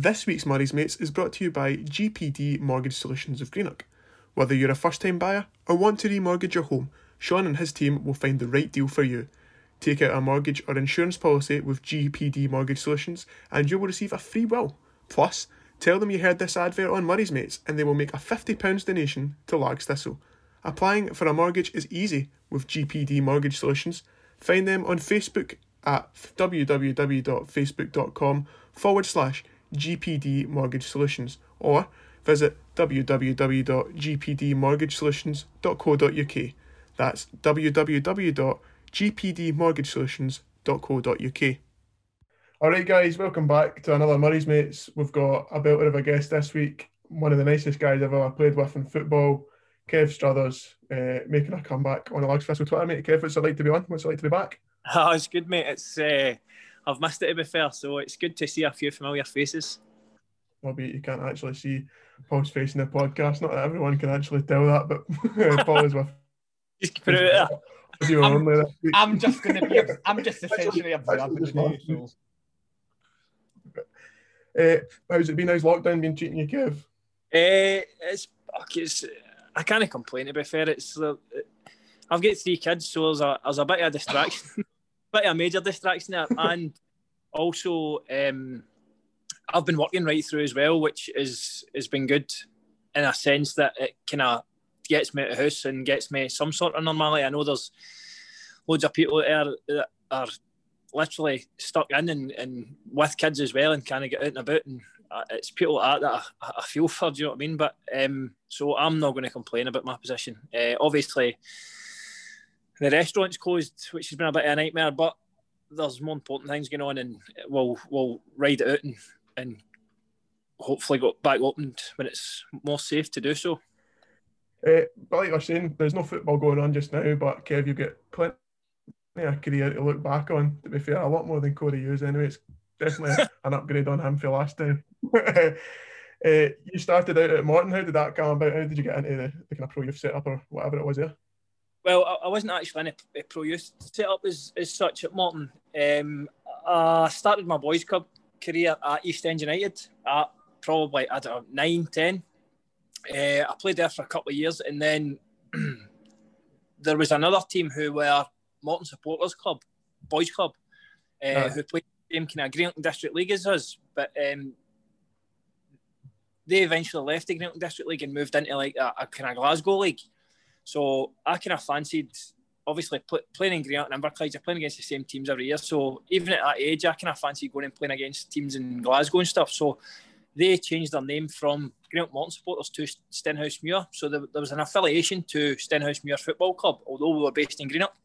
This week's Murray's Mates is brought to you by GPD Mortgage Solutions of Greenock. Whether you're a first time buyer or want to remortgage your home, Sean and his team will find the right deal for you. Take out a mortgage or insurance policy with GPD Mortgage Solutions and you will receive a free will. Plus, tell them you heard this advert on Murray's Mates and they will make a £50 donation to Largs Thistle. Applying for a mortgage is easy with GPD Mortgage Solutions. Find them on Facebook at www.facebook.com forward slash GPD Mortgage Solutions or visit www.gpdmortgagesolutions.co.uk. That's www.gpdmortgagesolutions.co.uk. Alright, guys, welcome back to another Murray's Mates. We've got a belter of a guest this week, one of the nicest guys I've ever played with in football, Kev Struthers, uh, making a comeback on the Largs Thistle Twitter, mate. Kev, what's it like to be on? What's it like to be back? Oh, it's good, mate. It's uh, I've missed it to be fair, so it's good to see a few familiar faces. Albeit you can't actually see Paul's face in the podcast. Not that everyone can actually tell that, but Paul is with. Just put it out. video I'm- only. I'm just going to be. I'm just essentially observing today. So. Uh, how's it been? How's lockdown been treating you, Kev? Uh, it's, it's I can't complain. To be fair, it's uh, I've got three kids, so there's a there's a bit of a distraction, bit of a major distraction there, and also um, I've been working right through as well, which is has been good in a sense that it kind of gets me out of the house and gets me some sort of normality. I know there's loads of people there that are literally stuck in and, and with kids as well and kind of get out and about and uh, it's people like that that I, I feel for, do you know what I mean? But um, so I'm not going to complain about my position. Uh, obviously, the restaurant's closed, which has been a bit of a nightmare, but there's more important things going on and we'll, we'll ride it out and, and hopefully get back opened when it's more safe to do so. Uh, but like I was saying, there's no football going on just now, but Kev, you've got plenty of career to look back on. To be fair, a lot more than Corey Hughes anyway. It's definitely an upgrade on him for last time. uh, you started out at Morton. How did that come about? How did you get into the, the kind of pro youth setup or whatever it was there? Well, I, wasn't actually in a, pro youth setup as, as such at Morton. Um, I started my boys' club career at East End United at probably, I don't know, 9, 10. Uh, I played there for a couple of years and then there was another team who were Morton Supporters Club, Boys Club, uh, Aye. who played the same kind of Greenock District League as us. But um, they eventually left the Greenock District League and moved into like a, a kind of Glasgow league. So I kind of fancied, obviously, pl- playing in Greenock and Inverclyde, you're playing against the same teams every year. So even at that age, I kind of fancied going and playing against teams in Glasgow and stuff. So they changed their name from Greenock Morton supporters to Stenhouse Muir. So there, there was an affiliation to Stenhouse Muir Football Club, although we were based in Greenock.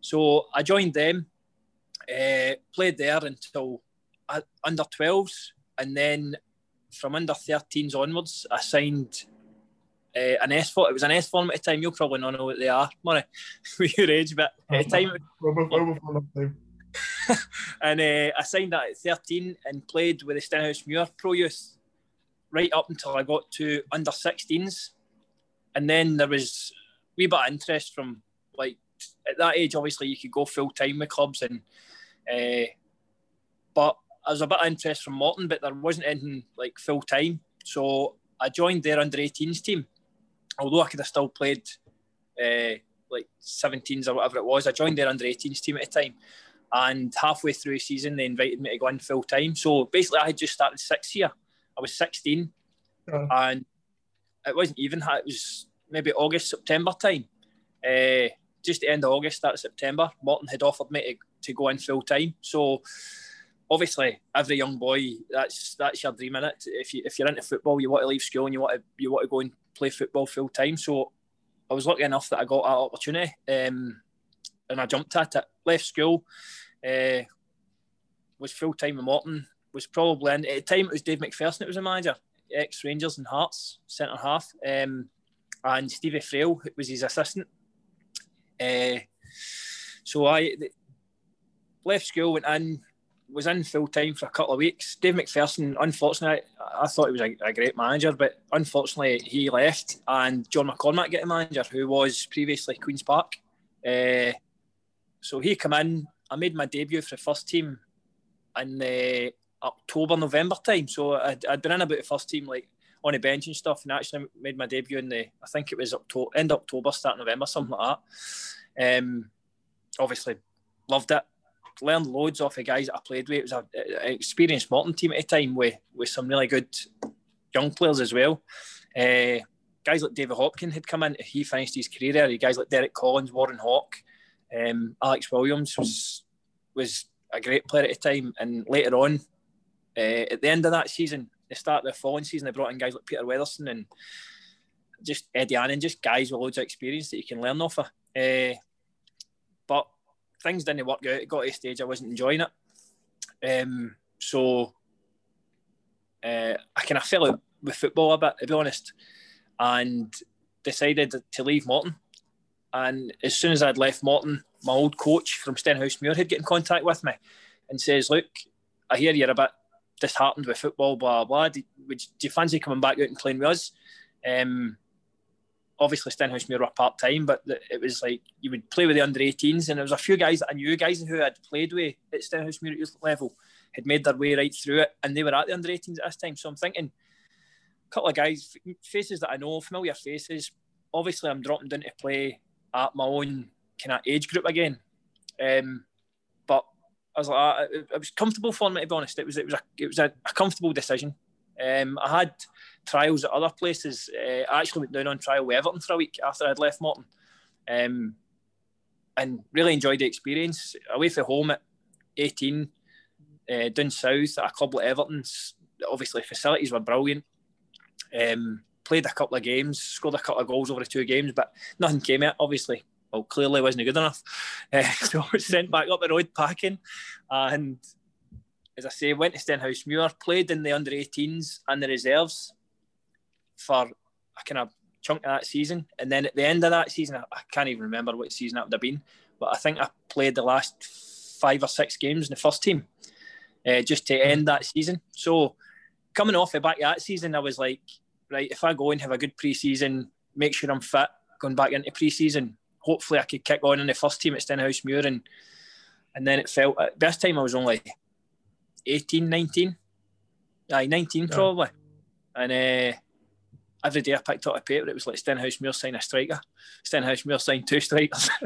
So I joined them, uh, played there until uh, under 12s, and then from under 13s onwards, I signed uh, an S form. It was an S form at the time. You'll probably not know what they are, Murray, with your age, but at the time, Well, we've- well, we've got enough time. and uh, I signed that at 13 and played with the Stenhouse Muir Pro Youth right up until I got to under 16s. And then there was a wee bit of interest from, like, at that age, obviously, you could go full time with clubs. and uh, But there was a bit of interest from Morton, but there wasn't anything like full time. So I joined their under 18s team. Although I could have still played uh, like 17s or whatever it was, I joined their under 18s team at the time and halfway through the season they invited me to go in full time. So basically, I had just started sixth year. I was 16, Uh, and it wasn't even. It was maybe August, September time. Uh, just the end of August, start of September. Morton had offered me to, to go in full time. So obviously, every young boy, that's that's your dream in it. If you if you're into football, you want to leave school and you want to you want to go and play football full time. So I was lucky enough that I got that opportunity. Um, and I jumped at it. Left school, uh, was full time in Morton. Was probably in, at the time it was Dave McPherson. It was a manager, ex Rangers and Hearts centre half, um, and Stevie Frail was his assistant. Uh, so I left school, went in, was in full time for a couple of weeks. Dave McPherson, unfortunately, I, I thought he was a, a great manager, but unfortunately he left, and John McCormack get a manager who was previously Queens Park. Uh, so he come in. I made my debut for the first team in the October, November time. So I'd, I'd been in about the first team, like on the bench and stuff, and actually made my debut in the, I think it was October, end October, start November, something like that. Um, obviously, loved it. Learned loads off the guys that I played with. It was an experienced Morton team at the time with, with some really good young players as well. Uh, guys like David Hopkin had come in. He finished his career there. Guys like Derek Collins, Warren Hawke, um, Alex Williams was was a great player at the time. And later on, uh, at the end of that season, the start of the following season, they brought in guys like Peter Weatherson and just Eddie Annand, just guys with loads of experience that you can learn off of. Uh, things didn't work out. It got to a stage I wasn't enjoying it. Um, so uh, I kind of fell out with football a bit, to be honest, and decided to leave Morton. And as soon as I'd left Morton, my old coach from Stenhousemuir had get in contact with me and says, "Look, I hear you're a bit disheartened with football, blah blah. Do, would, do you fancy coming back out and playing with us?" Um, obviously, Stenhousemuir were part time, but it was like you would play with the under 18s, and there was a few guys that I knew, guys who had played with at Stenhousemuir at youth level, had made their way right through it, and they were at the under 18s at this time. So I'm thinking, a couple of guys, faces that I know, familiar faces. Obviously, I'm dropping down to play at my own kind of age group again. Um, but I was like, it, was comfortable for me to be honest. It was it was a it was a, a comfortable decision. Um, I had trials at other places. Uh, I actually went down on trial with Everton for a week after I'd left Morton, um, and really enjoyed the experience. Away from home at 18, uh, down south at a club like Everton's. Obviously, facilities were brilliant. Um, played a couple of games, scored a couple of goals over the two games, but nothing came out. Obviously, well, clearly wasn't good enough. Uh, so sent back up the road packing. And as I say, went to Stenhousemuir, played in the under 18s and the reserves for a kind of chunk of that season. And then at the end of that season, I, I can't even remember what season that would have been, but I think I played the last five or six games in the first team uh, just to end that season. So coming off the back of that season, I was like, right, if I go and have a good pre season, make sure I'm fit going back into pre season, hopefully I could kick on in the first team at Stenhousemuir and and then it felt at this time I was only 18, 19. Aye, 19 yeah. probably. And uh, every day I picked up a paper, it was like Stenhouse Stenhousemuir sign a striker, Stenhouse Stenhousemuir sign two strikers.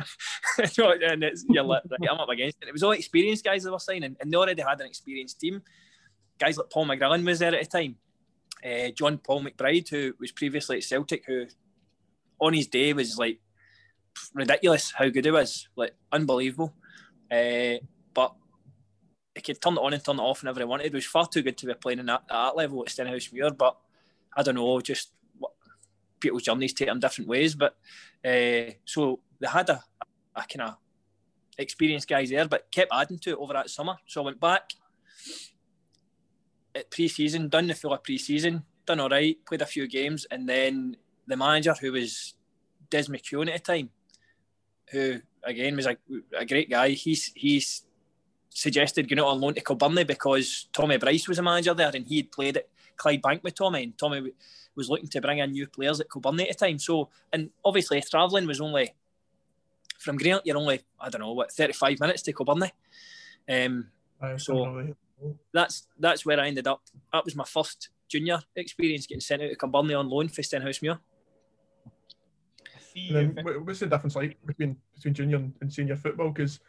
and it's, you're like, right, I'm up against it. It was all experienced guys that were signing, and they already had an experienced team. Guys like Paul McGrillen was there at the time. Uh, John Paul McBride, who was previously at Celtic, who on his day was like ridiculous how good he was, like unbelievable. Uh, he could turn it on and turn it off whenever he wanted. It was far too good to be playing in that, that level at Stenhousemuir. But I don't know, just what, people's journeys take them different ways. But uh, so they had a, a kind of experienced guys there, but kept adding to it over that summer. So I went back at pre-season, done the full of pre-season, done all right, played a few games, and then the manager who was Des McKeown at the time, who again was a, a great guy. He's he's suggested going out on loan to Kilbirnie because Tommy Bryce was a manager there and he had played at Clyde Bank with Tommy and Tommy was looking to bring in new players at Kilbirnie at the time. So and obviously travelling was only from Greenock, you're only I don't know what 35 minutes to Kilbirnie. Um, so that's that's where I ended up. That was my first junior experience getting sent out to Kilbirnie on loan for Stenhousemuir see. And then, what's the difference like between between junior and senior football? Because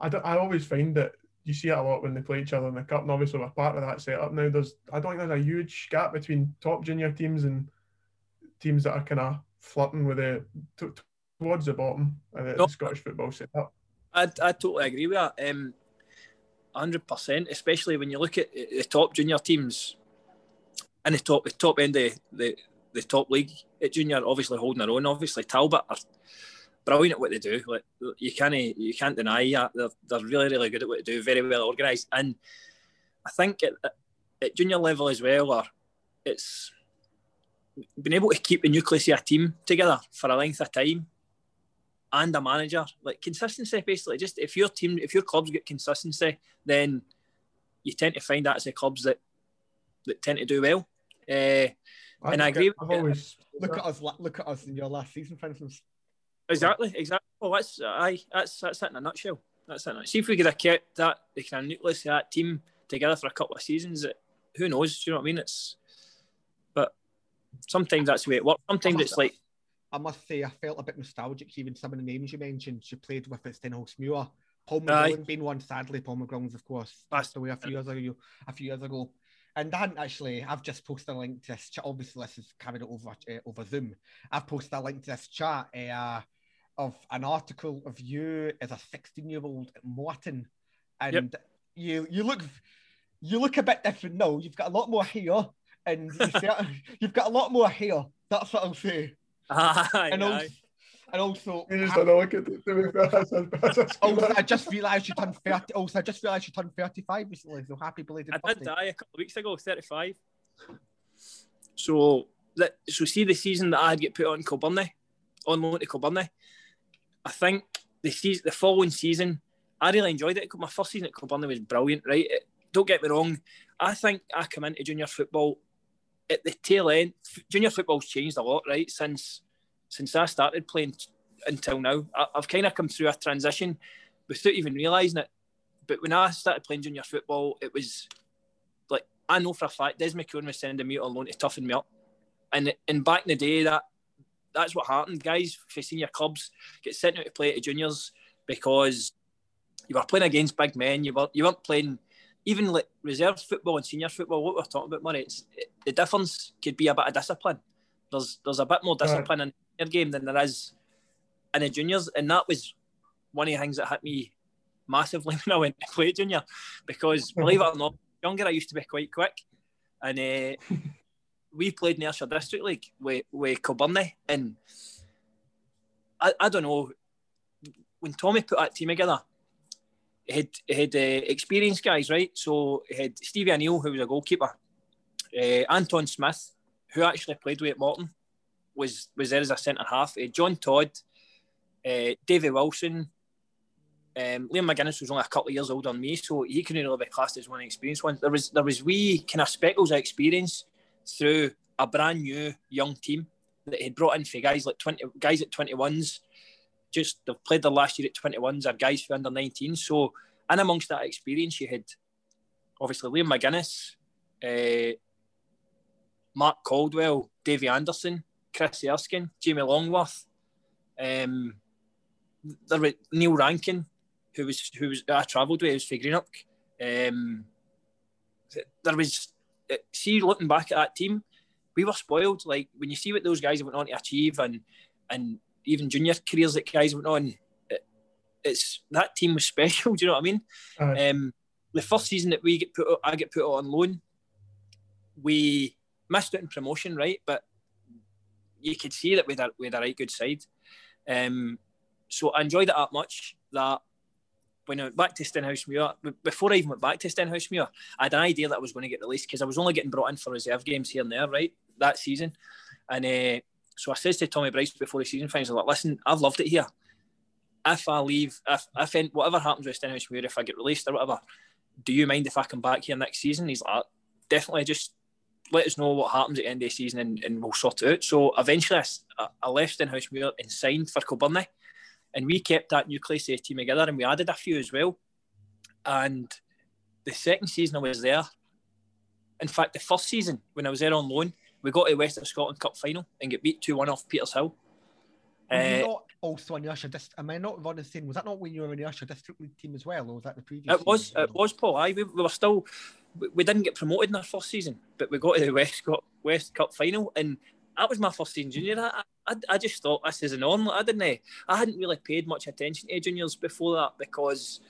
I, I always find that you see it a lot when they play each other in the cup, and obviously we're part of that setup now. There's I don't think there's a huge gap between top junior teams and teams that are kind of flirting with the t- towards the bottom of the, no. Scottish football setup. I I totally agree with that. Um, hundred percent, especially when you look at the top junior teams and the top the top end of the the top league at junior, obviously holding their own. Obviously, Talbot are brilliant at what they do. Like you can't you can't deny that they're, they're really really good at what they do. Very well organised, and I think at, at junior level as well, or it's been able to keep the nucleus of a team together for a length of time and a manager like consistency basically just if your team if your clubs get consistency then you tend to find that as the clubs that that tend to do well uh, and I agree. I've always look at us. Look at us in your last season, for instance. Exactly, exactly. Well, that's I. That's that's it in a nutshell. That's it. See if we could have kept that the kind of nucleus of that team together for a couple of seasons. It, who knows? Do you know what I mean? It's but sometimes that's the way it works. Sometimes it's like I must say I felt a bit nostalgic even some of the names you mentioned you played with at Stenhousemuir. Paul McGowan being one, sadly. Paul McGowan's, of course, passed away a few years ago. A few years ago, and I hadn't actually. I've just posted a link to this. Chat. Obviously, this is carried over uh, over Zoom. I've posted a link to this chat uh, of an article of you as a 16 year old at Morton, and yep. you you look you look a bit different now. You've got a lot more hair, and you have got a lot more hair. That's what I'll say. Aye, and, also, and also, you just don't look at it. also, I just realised you turned thirty. Also, I just realised you turned thirty-five recently. So happy belated I birthday. did die a couple of weeks ago, thirty-five. So that so see the season that I had get put on Kilbirnie, on loan to Kilbirnie. I think the season, the following season, I really enjoyed it. My first season at Kilbirnie was brilliant. Right, it, don't get me wrong. I think I come into junior football at the tail end. Junior football's changed a lot, right? Since since I started playing until now, I, have kind of come through a transition without even realising it. But when I started playing junior football, it was like I know for a fact Des McKeown was sending me on loan to toughen me up, and and back in the day that that's what happened. Guys for senior clubs get sent out to play at juniors because you were playing against big men. You weren't you weren't playing even like reserve football and senior football, what we're talking about, Murray, it's, it, the difference could be a bit of discipline. There's there's a bit more discipline right. in your game than there is in the juniors, and that was one of the things that hit me massively when I went to play junior, because believe it or not, younger I used to be quite quick, and uh, we played in the Ayrshire District League with with and I, I don't know when Tommy put that team together had had uh, experienced guys, right? So he had Stevie O'Neill, who was a goalkeeper, uh, Anton Smith, who actually played with Morton, was was there as a centre half. Uh, John Todd, uh, Wilson, um, Liam McGuinness was only a couple of years older than me, so he couldn't really be classed as one experienced one. There was there was wee kind of speckles of experience through a brand new young team that he brought in for guys like twenty guys at twenty ones just they've played their last year at 21s, are guys for under 19. So, and amongst that experience, you had obviously Liam McGuinness, uh, Mark Caldwell, Davy Anderson, Chris Erskine, Jamie Longworth, um, there was Neil Rankin, who was who was I travelled with, he was for Greenock. Um, there was see looking back at that team, we were spoiled. Like when you see what those guys went on to achieve and and even junior careers that guys went on, it, it's that team was special. Do you know what I mean? Um, the first season that we get put, I get put on loan, we missed out in promotion, right? But you could see that with a with a right good side. Um, so I enjoyed it that much that when I went back to Stenhousemuir, before I even went back to Stenhousemuir, I had an idea that I was going to get released because I was only getting brought in for reserve games here and there, right, that season. And uh, so I says to Tommy Bryce before the season finishes, like, listen, I've loved it here. If I leave, if, if whatever happens with Stenhousemuir, if I get released or whatever, do you mind if I come back here next season? He's like, definitely just let us know what happens at the end of the season and, and we'll sort it out. So eventually I, I left Stenhousemuir and signed for Kilbirnie. And we kept that nucleus of team together and we added a few as well. And the second season I was there, in fact, the first season when I was there on loan, we got to the West of Scotland Cup final and get beat 2 1 off Petershill. Were uh, not also in the Ayrshire district? Am I not in saying was that not when you were in the Ayrshire district league team as well, or was that the previous? It was. It was Paul. I we, we, were still. We didn't get promoted in our first season, but we got to the West West Cup final, and that was my first season junior. I, I, I just thought this is an on. I didn't. I hadn't really paid much attention to juniors before that because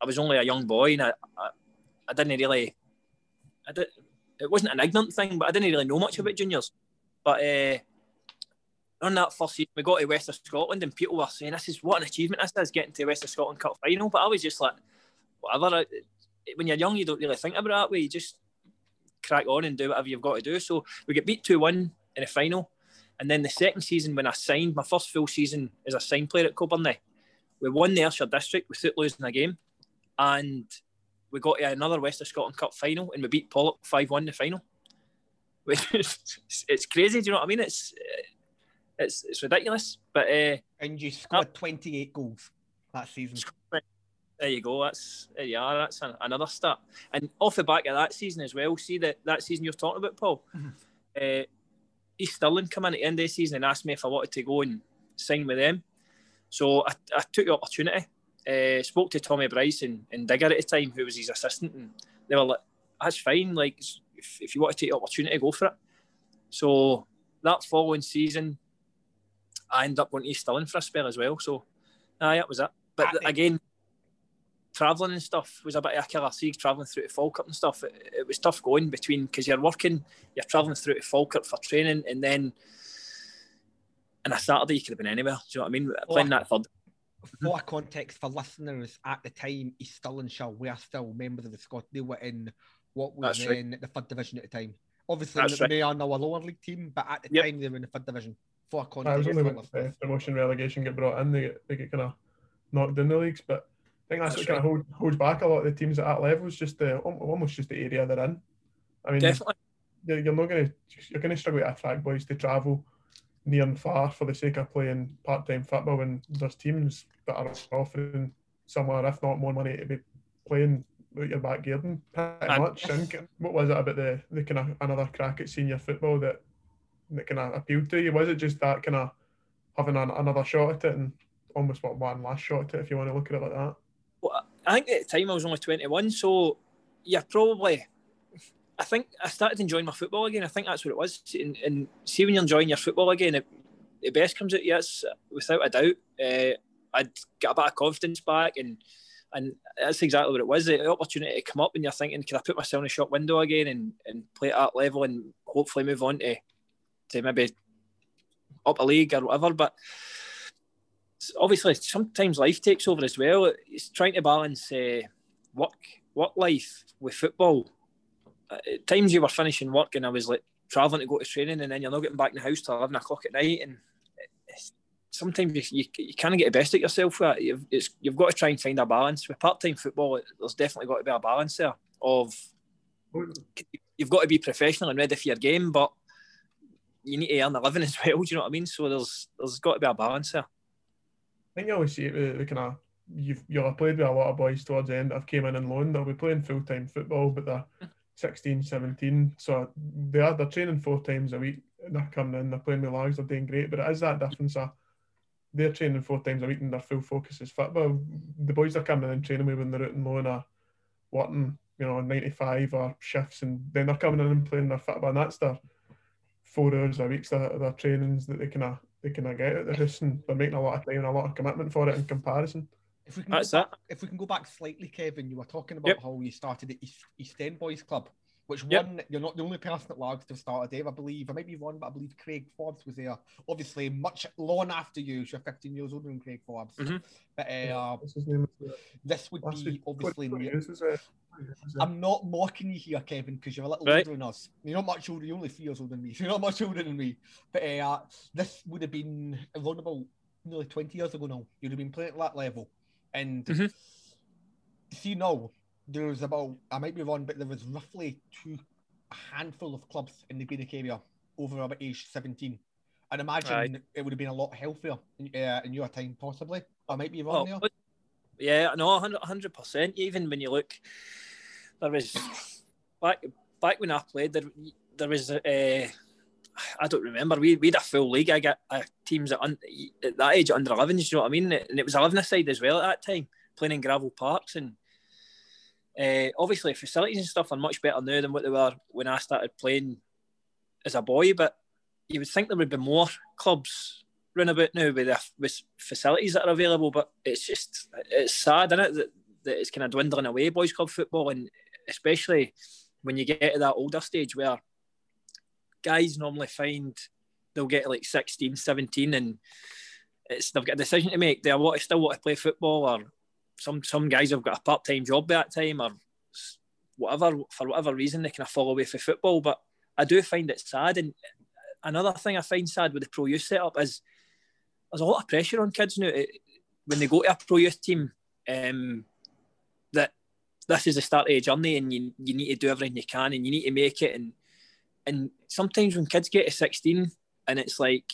I was only a young boy and I, I, I didn't really. I did, it wasn't an ignorant thing, but I didn't really know much about juniors. But uh, on that first season, we got to West of Scotland, and people were saying, "This is what an achievement this is getting to West of Scotland Cup final." But I was just like, whatever. When you're young, you don't really think about it that way. You just crack on and do whatever you've got to do. So we get beat two one in the final, and then the second season when I signed my first full season as a sign player at Kilbirnie, we won the Ayrshire District without losing a game, and we got to another West of Scotland Cup final and we beat Pollok 5 1 the final. Which is, it's crazy, do you know what I mean? It's it's it's ridiculous. But uh, And you scored 28 goals that season. There you go. That's there you are. That's an, another start. And off the back of that season as well. See that that season you're talking about, Paul. Mm-hmm. Uh, East Stirling come in at the end of the season and asked me if I wanted to go and sign with them. So I, I took the opportunity. Uh, spoke to Tommy Bryce and, and Digger at the time, who was his assistant, and they were like, "That's fine. Like, if, if you want to take the opportunity, go for it." So that following season, I ended up going to East Stirling for a spell as well. So, aye, that was it. But again, travelling and stuff was a bit of a killer. See, travelling through to Falkirk and stuff, it, it was tough going between because you're working, you're travelling through to Falkirk for training, and then on a Saturday you could have been anywhere. Do you know what I mean? Playing that third. For context for listeners, at the time, East Stirlingshire were still members of the Scot. They were in what was That's then right. the third division at the time. Obviously, That's they right. are now a lower league team, but at the yep. time they were in the third division. For context, I was only when uh, promotion relegation get brought in, they get, they get kind of knocked in the leagues, but I think that's, that's what right. kind of hold, holds back a lot of the teams at that level. Is just uh, the almost just the area they're in. I mean, definitely, you're, you're not going to you're going to struggle to attract boys to travel near and far for the sake of playing part time football when there's teams that are offering somewhere, if not more money, to be playing out your back garden pretty much. And what was it about the, the kind of another crack at senior football that that kind of appealed to you? Was it just that kind of having an, another shot at it and almost what one last shot at it, if you want to look at it like that? Well, I think at the time I was only 21, so yeah, probably. I think I started enjoying my football again. I think that's what it was. And, and see, when you're enjoying your football again, it, the best comes out. Yes, without a doubt. Uh, I'd get a bit of confidence back, and and that's exactly what it was. The opportunity to come up, and you're thinking, can I put myself in a shop window again and, and play at that level, and hopefully move on to to maybe up a league or whatever. But obviously, sometimes life takes over as well. It's trying to balance uh, work work life with football. At times you were finishing work, and I was like traveling to go to training, and then you're not getting back in the house till eleven o'clock at night, and sometimes you, you, you kind of get the best of yourself. You've, you've got to try and find a balance. With part time football, there's definitely got to be a balance there of you've got to be professional and ready for your game, but you need to earn a living as well. Do you know what I mean? So there's there's got to be a balance there. I think you always see it with the kind of you've you'll have played with a lot of boys towards the end. I've came in and loan. They'll be playing full time football, but they're 16, 17. So they are they're training four times a week. And they're coming in, they're playing with Largs, they're doing great. But it is that difference of they're training four times a week and their full focus is football. The boys are coming in and training with when they're out in loan are working, you know, 95 or shifts and then they're coming in and playing their football and that's their four hours a week, their, their trainings that they can uh, they can get out of the house and they're making a lot of time and a lot of commitment for it in comparison. If we can That's back, If we can go back slightly, Kevin, you were talking about yep. how you started at East, East End Boys Club which yep. one you're not the only person at Largs to start a there, I believe. I might be one, but I believe Craig Forbes was there. Obviously, much long after you, so you're 15 years older than Craig Forbes. Mm-hmm. But uh, this would be obviously. I'm not mocking you here, Kevin, because you're a little right. older than us. You're not much older. You're only three years older than me, so you're not much older than me. But uh, this would have been around about nearly 20 years ago now. You'd have been playing at that level, and mm-hmm. see now there was about I might be wrong, but there was roughly two a handful of clubs in the Greenock area over about age 17. And imagine right. it would have been a lot healthier in, uh, in your time, possibly. I might be wrong well, there. Yeah, no, hundred percent. Even when you look, there was back back when I played, there there was uh, I don't remember. We we had a full league. I got uh, teams at, un, at that age under 11s. You know what I mean? And it was 11 side as well at that time, playing in gravel parks and uh, obviously, facilities and stuff are much better now than what they were when I started playing as a boy. But you would think there would be more clubs run about now with, the, with facilities that are available. But it's just it's sad, isn't it, that, that it's kind of dwindling away, boys' club football, and especially when you get to that older stage where guys normally find they'll get like 16, 17 and it's they've got a decision to make. They want to still want to play football or some some guys have got a part time job that time or whatever for whatever reason they kind of fall away from football. But I do find it sad. And another thing I find sad with the pro youth setup is there's a lot of pressure on kids now when they go to a pro youth team. Um, that this is the start of a journey, and you you need to do everything you can, and you need to make it. And and sometimes when kids get to 16, and it's like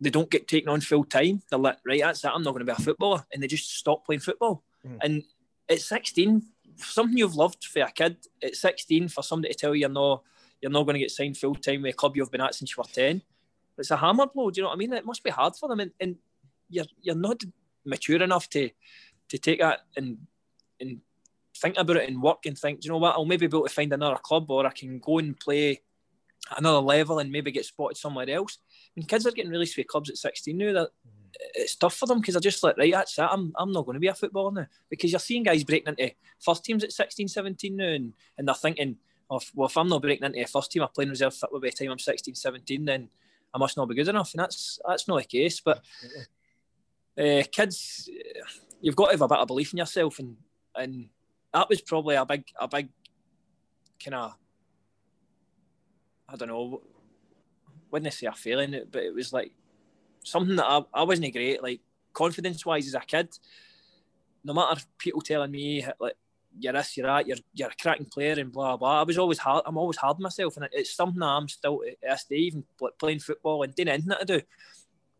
they don't get taken on full time. They're like, right, that's it. I'm not going to be a footballer, and they just stop playing football. Mm. And at 16, something you've loved for a kid, at 16, for somebody to tell you you're not, you're not going to get signed full time with a club you've been at since you were 10, it's a hammer blow. Do you know what I mean? It must be hard for them. And, and you're, you're not mature enough to, to take that and, and think about it and work and think, do you know what, I'll maybe be able to find another club or I can go and play another level and maybe get spotted somewhere else. When kids are getting released for clubs at 16 now, that it's tough for them because they're just like, right, that's it. I'm, I'm not going to be a footballer now. Because you're seeing guys breaking into first teams at 16, 17 now, and, and they're thinking, oh, well, if I'm not breaking into a first team, I'm playing reserve fit by the time I'm 16, 17, then I must not be good enough. And that's that's not the case. But uh, kids, you've got to have a bit of belief in yourself. And, and that was probably a big, a big kind of, I don't know, wouldn't say a feeling, it, but it was like something that I, I wasn't great, like confidence wise as a kid. No matter people telling me like you're this, you're that, you're you're a cracking player and blah blah. I was always hard. I'm always hard on myself, and it's something that I'm still this day, even playing football and doing anything that I do.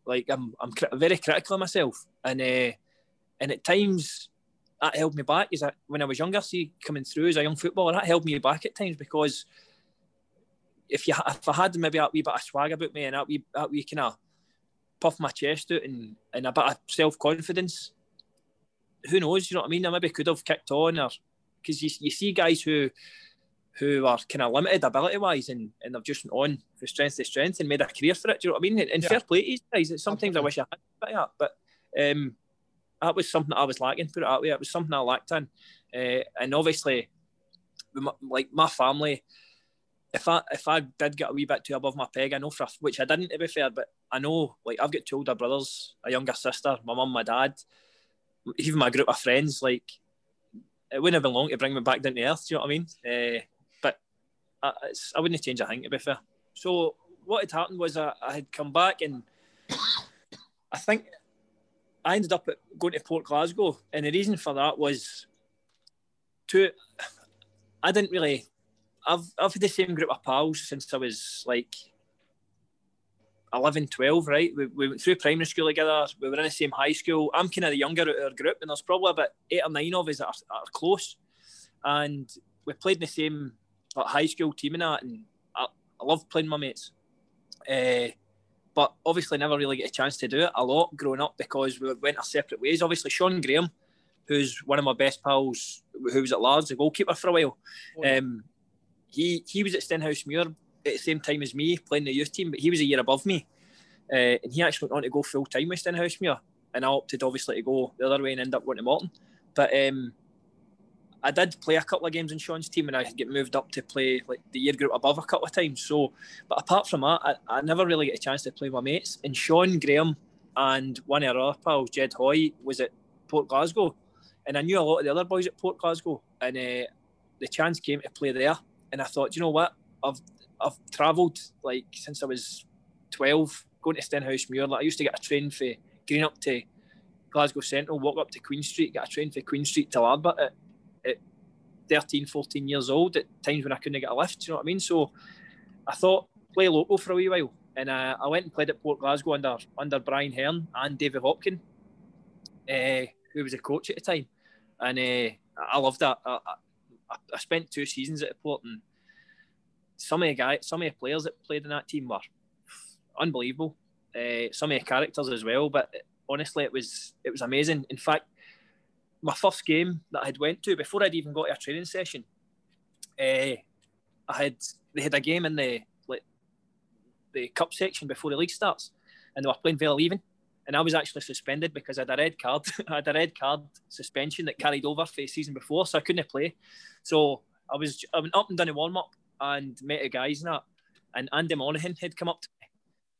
Like I'm I'm very critical of myself, and uh, and at times that held me back. Is that when I was younger, see coming through as a young footballer, that held me back at times because if you if I had maybe a wee bit of swag about me and that wee that wee kind of puff my chest out and, and a bit of self confidence. Who knows? You know what I mean? I maybe could have kicked on, or because you, you see guys who who are kind of limited ability wise and, and they've just on from strength to strength and made a career for it. Do you know what I mean? And, yeah. fair play to these guys. Sometimes Absolutely. I wish I had a bit that, but um, that was something I was lacking. Put it that way, it was something I lacked in. Uh, and obviously, like my family, if I if I did get a wee bit too above my peg, I know for which I didn't to be fair, but I know like I've got two older brothers, a younger sister, my mum, my dad, even my group of friends. Like it wouldn't have been long to bring me back down to earth. Do you know what I mean? Uh, but I, I wouldn't change a thing to be fair. So what had happened was I, I had come back and I think I ended up going to Port Glasgow, and the reason for that was to I didn't really I've I've had the same group of pals since I was like 11, 12, right? We, we went through primary school together. We were in the same high school. I'm kind of the younger of our group, and there's probably about eight or nine of us that are, that are close. And we played in the same like, high school team and that, and I, I love playing my mates. Uh, but obviously never really get a chance to do it a lot growing up because we went our separate ways. Obviously, Sean Graham, who's one of my best pals, who was at Largs, the goalkeeper for a while. Oh, um, he he was at Stenhousemuir at the same time as me playing the youth team, but he was a year above me, uh, and he actually went on to go full time with Stenhousemuir, and I opted obviously to go the other way and end up going to Morton. But um, I did play a couple of games in Sean's team, and I get moved up to play like the year group above a couple of times. So, but apart from that, I, I never really get a chance to play my mates. And Sean Graham and one of our other pals, Jed Hoy, was at Port Glasgow, and I knew a lot of the other boys at Port Glasgow, and uh, the chance came to play there and I thought, you know what, I've I've travelled like since I was twelve, going to Stenhousemuir. Like I used to get a train for getting up to Glasgow Central, walk up to Queen Street, get a train for Queen Street to Larbert at, at 13, 14 years old, at times when I couldn't get a lift, you know what I mean? So I thought, play local for a wee while. And uh, I went and played at Port Glasgow under under Brian Hearn and David Hopkin, uh, who was a coach at the time. And uh, I loved that. I, I, I spent two seasons at the Port, and some of the guys, some of the players that played in that team were unbelievable. Uh, some of the characters as well, but honestly, it was it was amazing. In fact, my first game that I had went to before I'd even got to a training session, uh, I had they had a game in the like the cup section before the league starts, and they were playing Vale of Leven and I was actually suspended because I had a red card. I had a red card suspension that carried over for the season before, so I couldn't play. So I was I went up and done a warm up and met a guys and that, and Andy Monaghan had come up to me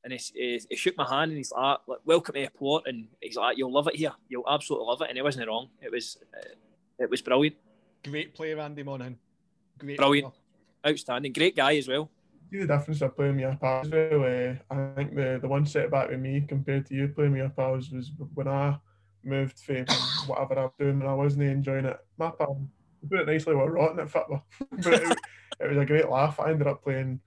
and he, he, he shook my hand and he's like, "Welcome to the port," and he's like, "You'll love it here. You'll absolutely love it." And he wasn't wrong. It was uh, it was brilliant. Great player, Andy Monaghan. Great, brilliant, player. outstanding, great guy as well see the difference of playing with your pals. Well, uh, I think the, the one setback with me compared to you playing with your pals was when I moved from whatever I was doing and I wasn't enjoying it. My pal, put it nicely, were rotten at football, but it, it, was a great laugh. I ended up playing.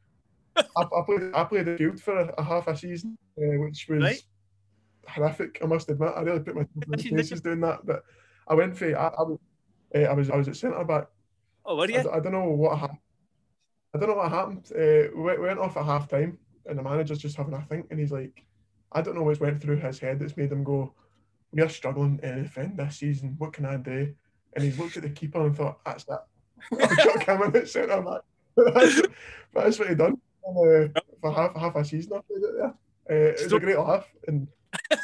I, I played. I played the field for a, a half a season, uh, which was right. horrific. I must admit, I really put my faces doing that, but I went for I, I, was, uh, I was I was at centre back. Oh, were you? I, I, don't know what happened. I don't know what happened. Uh, we went off at half time, and the manager's just having a think, and he's like, I don't know what's went through his head that's made him go, "We are struggling to defend this season. What can I do?" And he's looked at the keeper and thought, "That's that. Chuck him in at centre back." that's, that's what he done and, uh, for half half a season. I played it there. Uh, it was a great laugh, and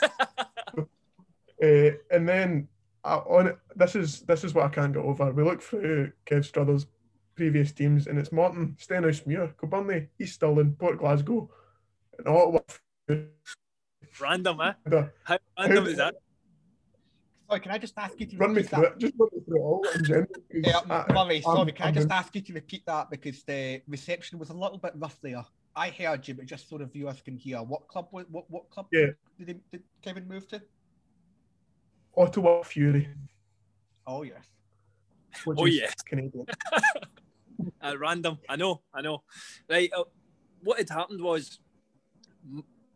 uh, and then uh, on this is this is what I can't get over. We look through Kev Struthers' previous teams, and it's Morton, Stenhousemuir, Kilbirnie, East Stirling, Port Glasgow, and Ottawa. Random, eh? How random is that? Sorry, can I just ask you to run me through that? it? Just run me through it all in general. Yeah, I, Murray, sorry, can I'm, i just ask you to repeat that because the reception was a little bit rough there. I heard you, but just so the viewers can hear, what club? What what club? Yeah. Did, he, did Kevin move to? Ottawa Fury. Oh yes. oh yes. Canadian. At random, I know, I know. Right, uh, what had happened was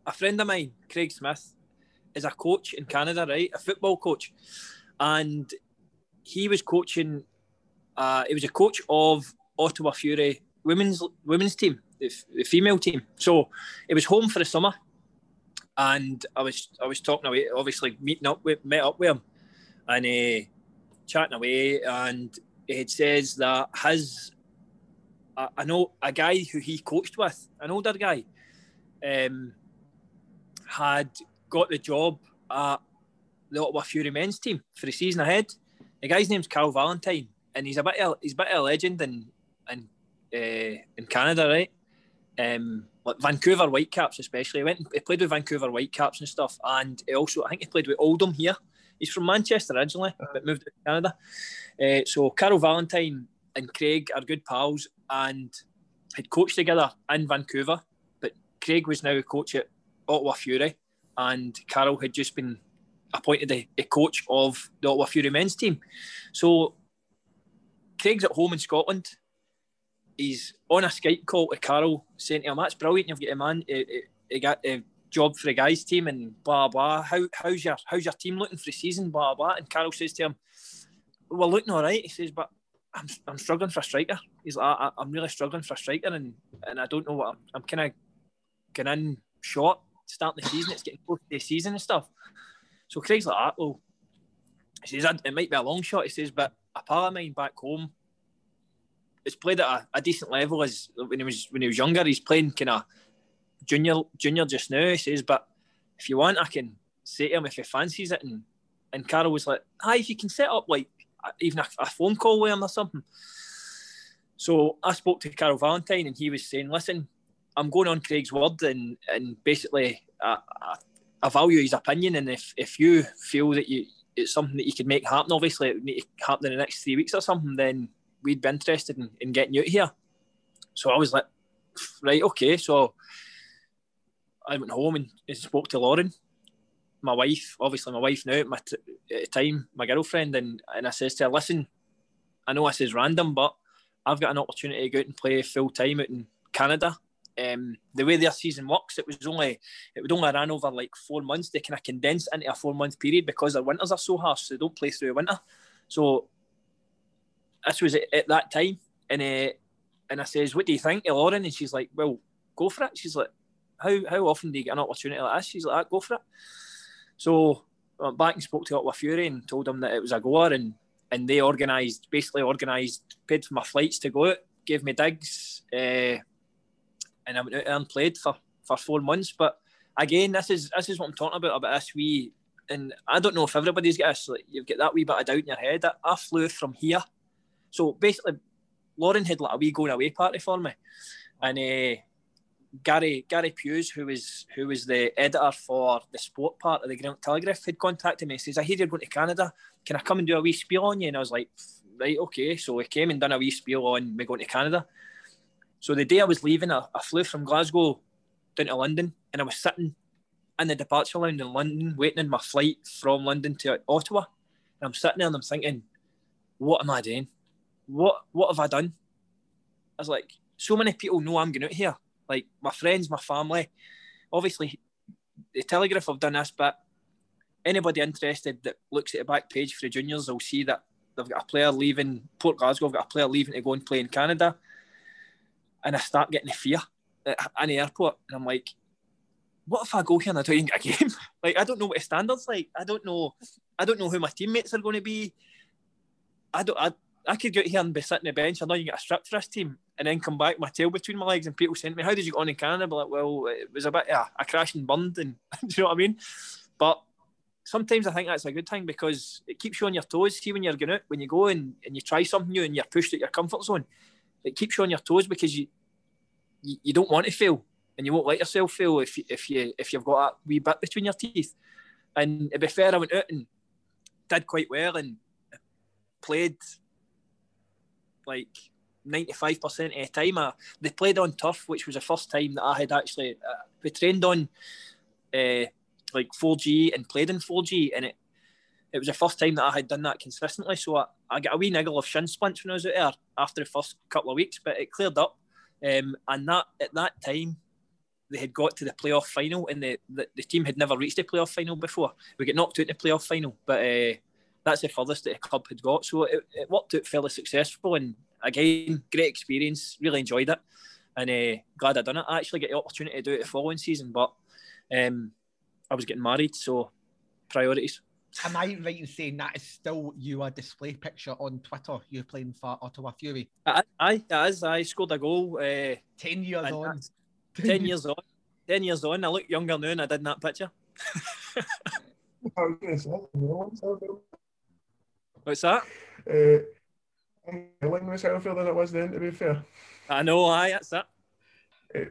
a friend of mine, Craig Smith, is a coach in Canada, right? A football coach, and he was coaching. Uh, he was a coach of Ottawa Fury women's women's team, the, the female team. So it was home for the summer, and I was I was talking away, obviously meeting up with met up with him, and uh, chatting away, and it says that his I, know a guy who he coached with, an older guy, um, had got the job at the Ottawa Fury men's team for the season ahead. The guy's name's Carl Valentine, and he's a bit of, he's a bit of a legend in in uh, in Canada, right? Um, like Vancouver Whitecaps, especially. He went, he played with Vancouver Whitecaps and stuff, and he also, I think, he played with Oldham here. He's from Manchester originally, but moved to Canada. Uh, so Carl Valentine and Craig are good pals, and had coached together in Vancouver. But Craig was now a coach at Ottawa Fury, and Carl had just been appointed a, a coach of the Ottawa Fury men's team. So Craig's at home in Scotland. He's on a Skype call to Carl, saying to him, "That's brilliant. You've got a man, a, a, a, job for the guys' team, and blah blah. How, how's your how's your team looking for the season? Blah blah." And Carl says to him, "Well, looking all right." He says, "But I'm, I'm struggling for a striker." He's like, I, "I'm really struggling for a striker, and and I don't know what I'm, I'm kind of getting in short starting the season. It's getting close to the season and stuff. So Craig's like, ah, well, he says, it might be a long shot. He says, but a pal of mine back home has played at a, a, decent level as when he was when he was younger. He's playing kind of junior junior just now. He says, but if you want, I can say to him if he fancies it. And and Carl was like, hi, if you can set up like even a, a phone call with him or something. So I spoke to Carl Valentine and he was saying, listen, I'm going on Craig's word and and basically I, I, I, value his opinion. And if if you feel that you it's something that you can make happen, obviously it would need to happen in the next three weeks or something, then we'd be interested in, in getting you out here. So I was like, right, okay. So I went home and, and spoke to Lauren, my wife, obviously my wife now at, my t- at the time, my girlfriend, and, and I says to her, listen, I know this is random, but I've got an opportunity to go out and play full time out in Canada um, the way their season works, it was only it would only run over like four months. They kind of condense into a four month period because their winters are so harsh. So they don't play through the winter. So this was at, at that time, and uh, and I says, "What do you think, Lauren?" And she's like, "Well, go for it." She's like, "How how often do you get an opportunity like this?" She's like, ah, "Go for it." So I went back and spoke to Ottawa Fury and told them that it was a goer, and and they organised basically organised paid for my flights to go out, gave me digs. Uh, and I went out and played for, for four months. But again, this is this is what I'm talking about about this wee. And I don't know if everybody's got this. Like, you've got that wee bit of doubt in your head. I, I flew from here, so basically, Lauren had like a wee going away party for me, and uh, Gary Gary Hughes, who was who was the editor for the sport part of the Greenock Telegraph, had contacted me. He says, "I hear you're going to Canada. Can I come and do a wee spiel on you?" And I was like, "Right, okay." So we came and done a wee spiel on me going to Canada. So the day I was leaving, I, I flew from Glasgow down to London, and I was sitting in the departure lounge in London, waiting in my flight from London to Ottawa. And I'm sitting there and I'm thinking, what am I doing? What what have I done? I was like, so many people know I'm going out here. Like my friends, my family. Obviously, the Telegraph have done this, but anybody interested that looks at the back page for the juniors will see that they've got a player leaving Port Glasgow, have got a player leaving to go and play in Canada. And I start getting the fear at, the airport. And I'm like, what if I go here and I don't even get a game? like I don't know what the standards like. I don't know I don't know who my teammates are going to be. I don't I, I could get here and be sitting on the bench. I know you get a strip for this team and then come back, my tail between my legs, and people to me, How did you get on in Canada? But like, well, it was a bit crash and burned and do you know what I mean? But sometimes I think that's a good thing because it keeps you on your toes. See when you're going out, when you go and, and you try something new and you're pushed at your comfort zone, it keeps you on your toes because you you, you don't want to fail and you won't let yourself fail if you, if you if you've got a wee bit between your teeth. And to be fair, I went out and did quite well and played like 95% of the time. They played on turf, which was the first time that I had actually uh, we trained on uh, like 4G and played in 4G, and it it was the first time that I had done that consistently. So I, I got a wee niggle of shin splints when I was out there after the first couple of weeks, but it cleared up. Um, and that at that time, they had got to the playoff final, and the, the, the team had never reached the playoff final before. We get knocked out in the playoff final, but uh, that's the furthest that the club had got. So it, it worked out fairly successful, and again, great experience. Really enjoyed it, and uh, glad I done it. I actually get the opportunity to do it the following season, but um, I was getting married, so priorities. Am I right in saying that is still your display picture on Twitter? You're playing for Ottawa Fury. I, I, as I scored a goal. Uh, ten years on. Ten years on. Ten years on. I look younger now than I did in that picture. What's that? Uh, I'm feeling myself here than it was then. To be fair. I know. I that's that. Uh,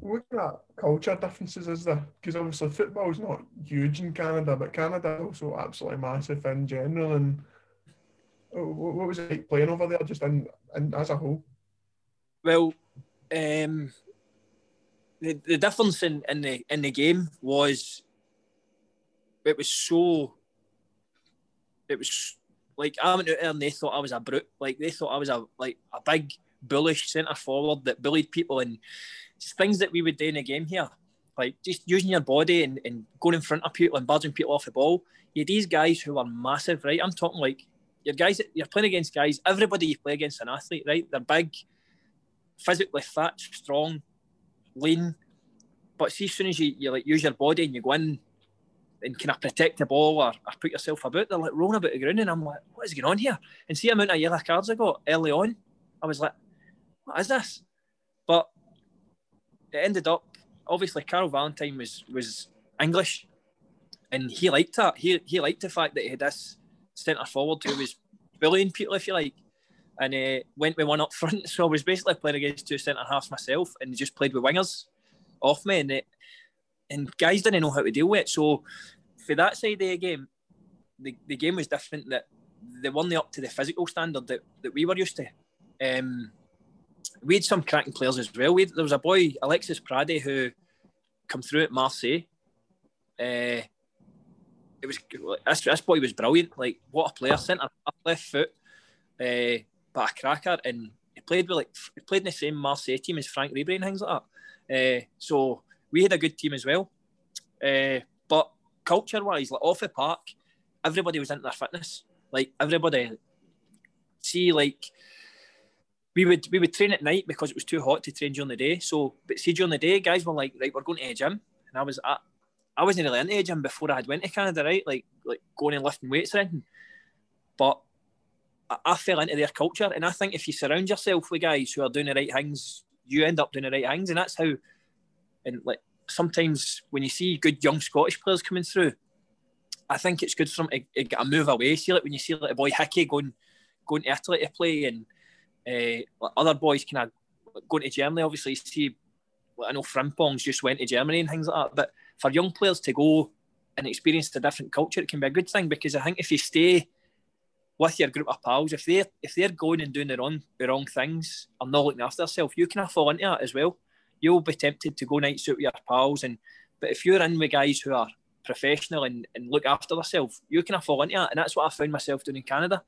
what kind of culture differences is there? Because obviously football is not huge in Canada, but Canada is also absolutely massive in general. And oh, what was it like playing over there, just in, in as a whole? Well, um, the the difference in, in the in the game was it was so it was like I went out there and they thought I was a brute. Like they thought I was a like a big bullish centre forward that bullied people and things that we would do in a game here, like just using your body and, and going in front of people and barging people off the ball. You these guys who are massive, right? I'm talking like your guys you're playing against guys. Everybody you play against an athlete, right? They're big, physically fit, strong, lean. But see, as soon as you, you like use your body and you go in and kind of protect the ball or, or put yourself about, they're like rolling about the ground, and I'm like, what is going on here? And see the amount of yellow cards I got early on, I was like, what is this? But it ended up obviously Carl Valentine was was English, and he liked that. He he liked the fact that he had this centre forward who was bullying people, if you like, and uh, went with one up front. So I was basically playing against two centre halves myself, and he just played with wingers off me, and it, and guys didn't know how to deal with it. So for that side of the game, the, the game was different. That they weren't up to the physical standard that, that we were used to. Um, we had some cracking players as well. Had, there was a boy, Alexis Prade, who come through at Marseille. Uh, it was this, this boy was brilliant. Like what a player, centre left foot, uh, but a cracker, and he played with like he played in the same Marseille team as Franck Ribery and things like that. Uh, so we had a good team as well. Uh, but culture wise, like off the park, everybody was into their fitness. Like everybody, see, like we would we would train at night because it was too hot to train during the day. So, but see during the day, guys were like, right, we're going to a gym, and I was at, I wasn't really into a gym before I had went to Canada, right? Like like going and lifting weights or anything. But I, I fell into their culture, and I think if you surround yourself with guys who are doing the right things, you end up doing the right things, and that's how. And like sometimes when you see good young Scottish players coming through, I think it's good for them to, to get a move away. See, like when you see like a boy Hickey going going to Italy to play and uh, other boys kind of going to Germany, obviously, see, I know Frimpong's just went to Germany and things like that. But for young players to go and experience a different culture, it can be a good thing because I think if you stay with your group of pals, if they're if they're going and doing the wrong the wrong things or not looking after themselves, you can fall into that as well. You'll be tempted to go nights out with your pals, and but if you're in with guys who are professional and, and look after themselves, you can fall into that, and that's what I found myself doing in Canada.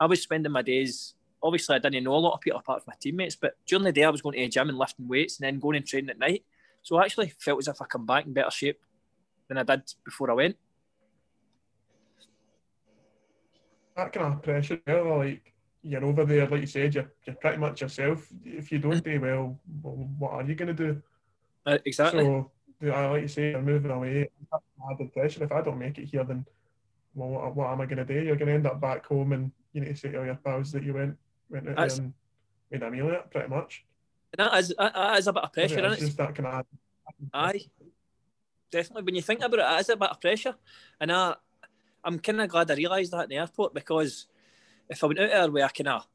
I was spending my days obviously I didn't know a lot of people apart from my teammates, but during the day I was going to a gym and lifting weights and then going and training at night. So I actually felt as if I come back in better shape than I did before I went. that kind of pressure. Well, like you're over there, like you said, you're, you're pretty much yourself. If you don't do well, well what are you going to do? Uh, exactly. So, like you say, you're moving away. Added pressure. If I don't make it here, then well, what, what am I going to do? You're going to end up back home, and you need to say to all your pals that you went went out That's, there and made a meal of it, pretty much. That is, that is a bit of pressure, isn't it? Just that kind of. Aye, definitely. When you think about it, it is a bit of pressure, and I, I'm kind of glad I realised that in the airport because if I went out there with a kind of,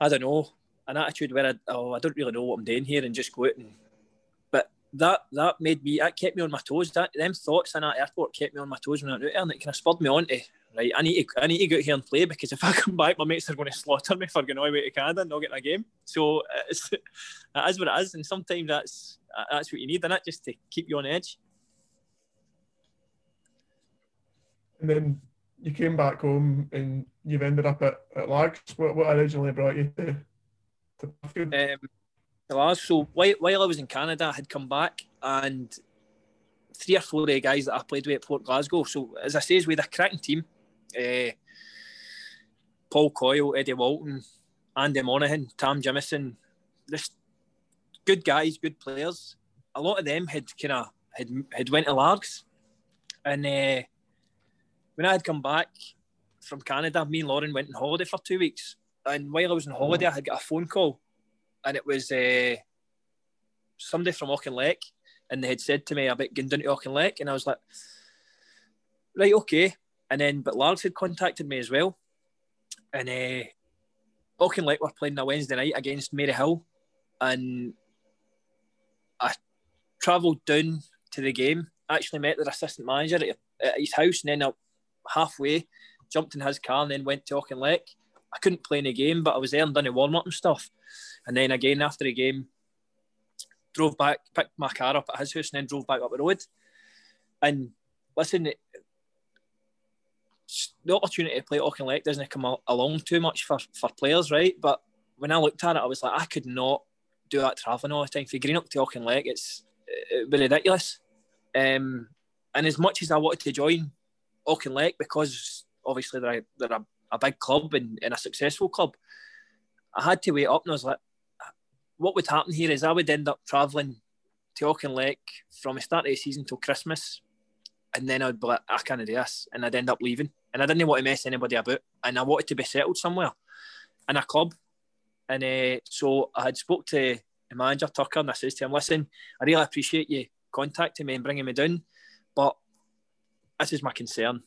I don't know, an attitude where I, oh, I don't really know what I'm doing here and just go out and, but that that made me, that kept me on my toes. That them thoughts in that airport kept me on my toes when I went out there, and it kind of spurred me on to right. I need to, I need to go out here and play because if I come back, my mates are going to slaughter me for going all the way to Canada and not getting a game. So it's, that is what it is, and sometimes that's that's what you need, and that just to keep you on edge. And then you came back home and you've ended up at, at Largs. What, what originally brought you to, to Um, Largs. So while, while I was in Canada, I had come back and three or four of the guys that I played with at Port Glasgow. So as I say, with a cracking team. Uh, Paul Coyle, Eddie Walton, Andy Monaghan, Tam Jamison, just good guys, good players. A lot of them had kind of had had went to Largs, and uh, when I had come back from Canada, me and Lauren went on holiday for two weeks. And while I was on holiday, I had got a phone call, and it was uh, somebody from Auchinleck, and they had said to me about going down to Auchinleck, and I was like, right, okay. And then, but Largs had contacted me as well, and uh, Auchinleck were playing a Wednesday night against Maryhill, and I travelled down to the game. Actually met their assistant manager at, at his house, and then I halfway, jumped in his car, and then went to Auchinleck. I couldn't play in the game, but I was there and done a warm up and stuff. And then again after the game, drove back, picked my car up at his house, and then drove back up the road. And listen, the opportunity to play Auchinleck doesn't come along too much for, for players, right? But when I looked at it, I was like, I could not do that travelling all the time. For Greenock to Auchinleck, it's it would be ridiculous. Um, and as much as I wanted to join Auchinleck because obviously they're a, they're a, a big club and, and, a successful club. I had to wait up and I was like, what would happen here is I would end up travelling to Auchinleck from the start of the season till Christmas, and then I'd be like, I can't do this, and I'd end up leaving. And I didn't want to mess anybody about, and I wanted to be settled somewhere in a club. And uh, so I had spoke to the manager Tucker, and I says to him, "Listen, I really appreciate you contacting me and bringing me down, but this is my concern.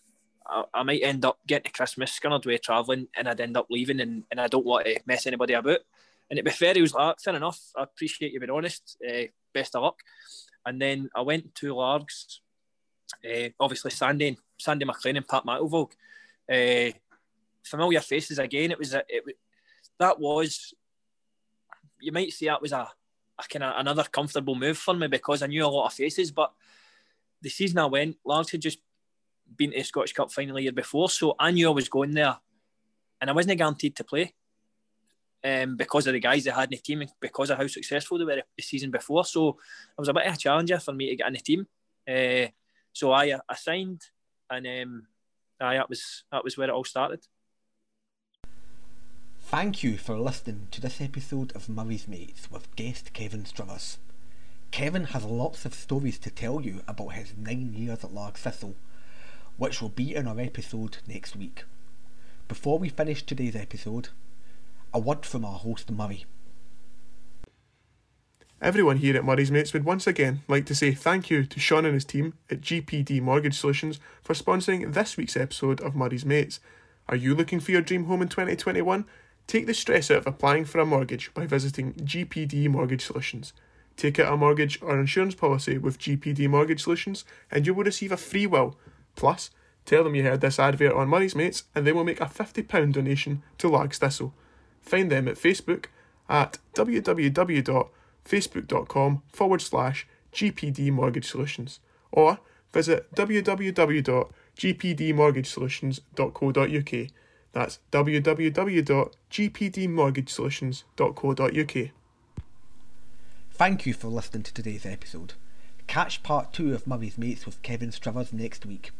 I, I might end up getting to Christmas, scunnered away travelling, and I'd end up leaving, and, and I don't want to mess anybody about. And to be fair, he was like, fair enough. I appreciate you being honest. Uh, best of luck. And then I went to Largs. Uh, obviously, Sandy, Sandy McLean and Pat McIlvogue. Uh, familiar faces again. It was a, it that was you might say that was a, a kind of another comfortable move for me because I knew a lot of faces. But the season I went, Largs had just been to the Scottish Cup final the year before, so I knew I was going there, and I wasn't guaranteed to play um, because of the guys they had in the team and because of how successful they were the season before. So it was a bit of a challenger for me to get in the team. Uh, so I, I signed, and um, aye, that was that was where it all started. Thank you for listening to this episode of Murray's Mates with guest Kevin Struthers. Kevin has lots of stories to tell you about his nine years at Largs Thistle which will be in our episode next week. Before we finish today's episode, a word from our host Murray. Everyone here at Murray's Mates would once again like to say thank you to Sean and his team at GPD Mortgage Solutions for sponsoring this week's episode of Murray's Mates. Are you looking for your dream home in 2021? Take the stress out of applying for a mortgage by visiting GPD Mortgage Solutions. Take out a mortgage or insurance policy with GPD Mortgage Solutions and you will receive a free will Plus, tell them you heard this advert on Murray's Mates and they will make a £50 donation to Largs Thistle. Find them at Facebook at www.facebook.com forward slash GPD Mortgage Solutions or visit www.gpdmortgagesolutions.co.uk. That's www.gpdmortgagesolutions.co.uk. Thank you for listening to today's episode. Catch part two of Murray's Mates with Kevin Struthers next week.